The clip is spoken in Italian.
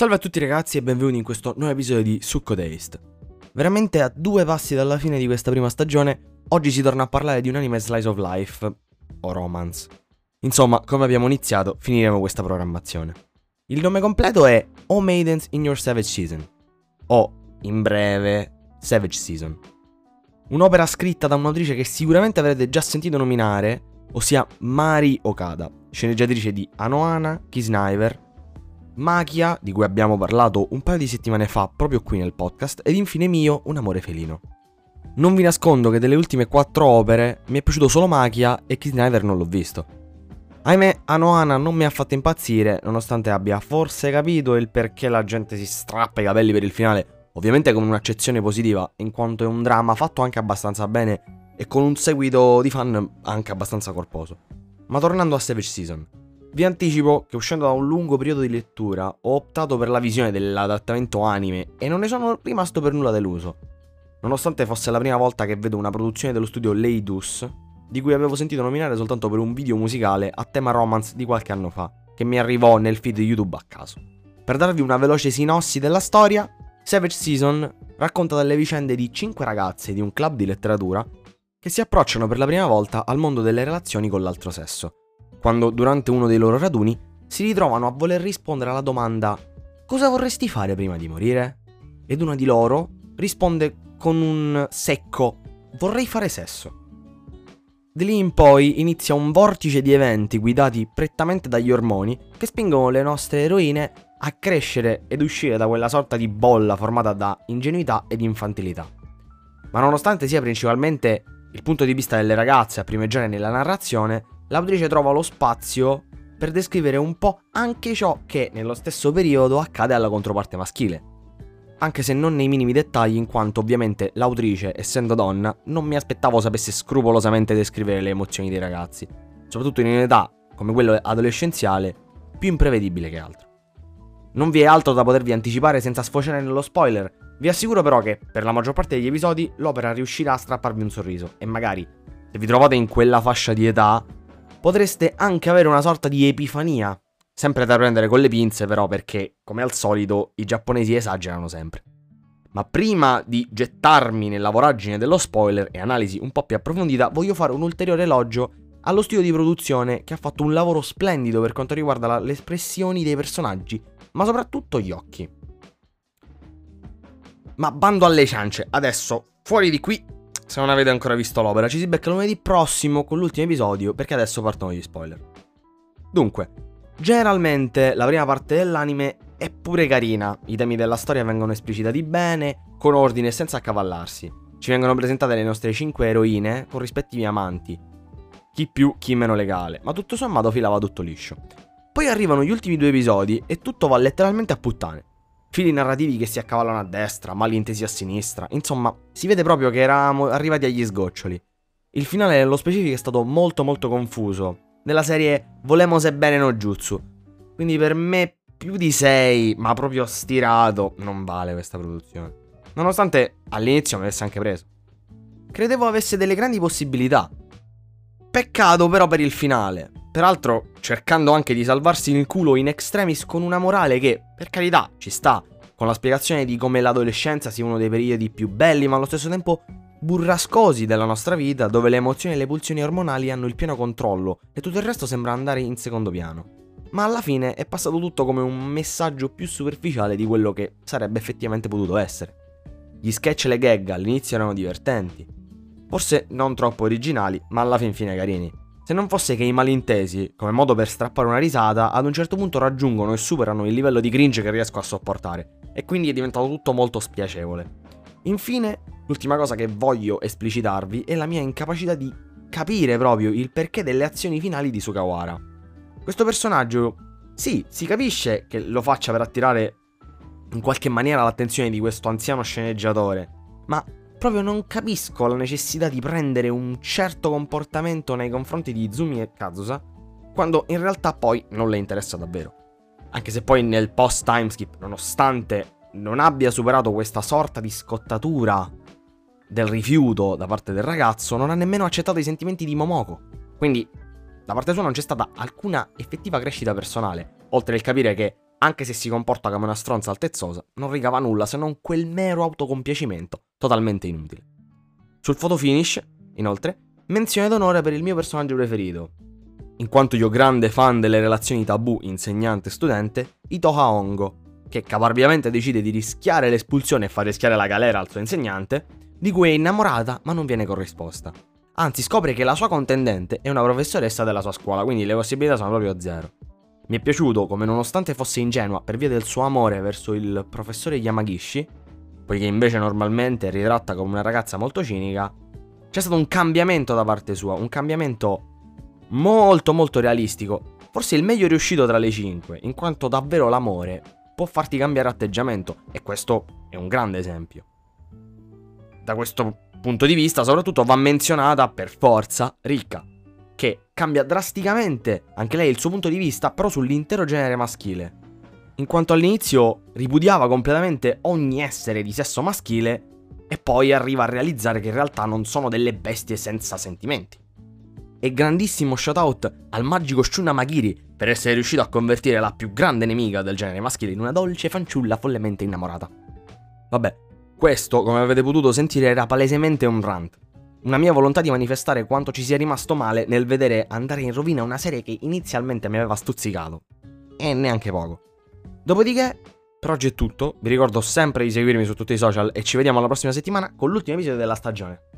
Salve a tutti ragazzi e benvenuti in questo nuovo episodio di Succo Taste. Veramente a due passi dalla fine di questa prima stagione, oggi si torna a parlare di un anime slice of life, o romance. Insomma, come abbiamo iniziato, finiremo questa programmazione. Il nome completo è O Maidens in Your Savage Season, o, in breve, Savage Season. Un'opera scritta da un'autrice che sicuramente avrete già sentito nominare, ossia Mari Okada, sceneggiatrice di Anohana, Kisniver, Makia, di cui abbiamo parlato un paio di settimane fa proprio qui nel podcast, ed infine Mio, Un amore felino. Non vi nascondo che delle ultime quattro opere mi è piaciuto solo Makia e Kisniver non l'ho visto. Ahimè, Anohana non mi ha fatto impazzire, nonostante abbia forse capito il perché la gente si strappa i capelli per il finale, ovviamente con un'accezione positiva, in quanto è un dramma fatto anche abbastanza bene e con un seguito di fan anche abbastanza corposo. Ma tornando a Savage Season, vi anticipo che uscendo da un lungo periodo di lettura ho optato per la visione dell'adattamento anime e non ne sono rimasto per nulla deluso. Nonostante fosse la prima volta che vedo una produzione dello studio Leidus, di cui avevo sentito nominare soltanto per un video musicale a tema romance di qualche anno fa, che mi arrivò nel feed YouTube a caso. Per darvi una veloce sinossi della storia, Savage Season racconta delle vicende di 5 ragazze di un club di letteratura che si approcciano per la prima volta al mondo delle relazioni con l'altro sesso quando durante uno dei loro raduni si ritrovano a voler rispondere alla domanda cosa vorresti fare prima di morire? Ed una di loro risponde con un secco vorrei fare sesso. Di lì in poi inizia un vortice di eventi guidati prettamente dagli ormoni che spingono le nostre eroine a crescere ed uscire da quella sorta di bolla formata da ingenuità ed infantilità. Ma nonostante sia principalmente il punto di vista delle ragazze a primeggiare nella narrazione, l'autrice trova lo spazio per descrivere un po' anche ciò che nello stesso periodo accade alla controparte maschile. Anche se non nei minimi dettagli, in quanto ovviamente l'autrice, essendo donna, non mi aspettavo sapesse scrupolosamente descrivere le emozioni dei ragazzi, soprattutto in un'età come quella adolescenziale più imprevedibile che altro. Non vi è altro da potervi anticipare senza sfociare nello spoiler, vi assicuro però che per la maggior parte degli episodi l'opera riuscirà a strapparvi un sorriso e magari, se vi trovate in quella fascia di età, potreste anche avere una sorta di epifania. Sempre da prendere con le pinze però perché, come al solito, i giapponesi esagerano sempre. Ma prima di gettarmi nella voragine dello spoiler e analisi un po' più approfondita, voglio fare un ulteriore elogio allo studio di produzione che ha fatto un lavoro splendido per quanto riguarda la, le espressioni dei personaggi, ma soprattutto gli occhi. Ma bando alle ciance, adesso fuori di qui se non avete ancora visto l'opera, ci si becca lunedì prossimo con l'ultimo episodio, perché adesso partono gli spoiler. Dunque, generalmente la prima parte dell'anime è pure carina, i temi della storia vengono esplicitati bene, con ordine e senza accavallarsi. Ci vengono presentate le nostre 5 eroine con rispettivi amanti, chi più, chi meno legale, ma tutto sommato filava tutto liscio. Poi arrivano gli ultimi due episodi e tutto va letteralmente a puttane fili narrativi che si accavallano a destra, malintesi a sinistra, insomma, si vede proprio che eravamo arrivati agli sgoccioli. Il finale nello specifico è stato molto molto confuso, nella serie Volemo se bene no jutsu. Quindi per me più di 6, ma proprio stirato, non vale questa produzione. Nonostante all'inizio mi avesse anche preso. Credevo avesse delle grandi possibilità. Peccato però per il finale. Peraltro cercando anche di salvarsi il culo in extremis con una morale che, per carità, ci sta, con la spiegazione di come l'adolescenza sia uno dei periodi più belli ma allo stesso tempo burrascosi della nostra vita, dove le emozioni e le pulsioni ormonali hanno il pieno controllo e tutto il resto sembra andare in secondo piano. Ma alla fine è passato tutto come un messaggio più superficiale di quello che sarebbe effettivamente potuto essere. Gli sketch e le gag all'inizio erano divertenti, forse non troppo originali, ma alla fin fine carini. Se non fosse che i malintesi, come modo per strappare una risata, ad un certo punto raggiungono e superano il livello di cringe che riesco a sopportare, e quindi è diventato tutto molto spiacevole. Infine, l'ultima cosa che voglio esplicitarvi è la mia incapacità di capire proprio il perché delle azioni finali di Sugawara. Questo personaggio, sì, si capisce che lo faccia per attirare in qualche maniera l'attenzione di questo anziano sceneggiatore, ma proprio non capisco la necessità di prendere un certo comportamento nei confronti di Izumi e Kazusa, quando in realtà poi non le interessa davvero. Anche se poi nel post timeskip, nonostante non abbia superato questa sorta di scottatura del rifiuto da parte del ragazzo, non ha nemmeno accettato i sentimenti di Momoko. Quindi, da parte sua non c'è stata alcuna effettiva crescita personale, oltre il capire che anche se si comporta come una stronza altezzosa, non ricava nulla se non quel mero autocompiacimento, totalmente inutile. Sul photo finish, inoltre, menzione d'onore per il mio personaggio preferito. In quanto io grande fan delle relazioni tabù insegnante-studente, Itoha Hongo, che caparbiamente decide di rischiare l'espulsione e far rischiare la galera al suo insegnante, di cui è innamorata ma non viene corrisposta. Anzi, scopre che la sua contendente è una professoressa della sua scuola, quindi le possibilità sono proprio zero. Mi è piaciuto come nonostante fosse ingenua per via del suo amore verso il professore Yamagishi, poiché invece normalmente è ritratta come una ragazza molto cinica, c'è stato un cambiamento da parte sua, un cambiamento molto molto realistico, forse il meglio riuscito tra le cinque, in quanto davvero l'amore può farti cambiare atteggiamento e questo è un grande esempio. Da questo punto di vista soprattutto va menzionata per forza Ricca, che cambia drasticamente anche lei il suo punto di vista però sull'intero genere maschile. In quanto all'inizio ripudiava completamente ogni essere di sesso maschile e poi arriva a realizzare che in realtà non sono delle bestie senza sentimenti. E grandissimo shoutout al magico Shuna Magiri per essere riuscito a convertire la più grande nemica del genere maschile in una dolce fanciulla follemente innamorata. Vabbè, questo, come avete potuto sentire, era palesemente un rant. Una mia volontà di manifestare quanto ci sia rimasto male nel vedere andare in rovina una serie che inizialmente mi aveva stuzzicato. E neanche poco. Dopodiché, per oggi è tutto. Vi ricordo sempre di seguirmi su tutti i social e ci vediamo la prossima settimana con l'ultimo episodio della stagione.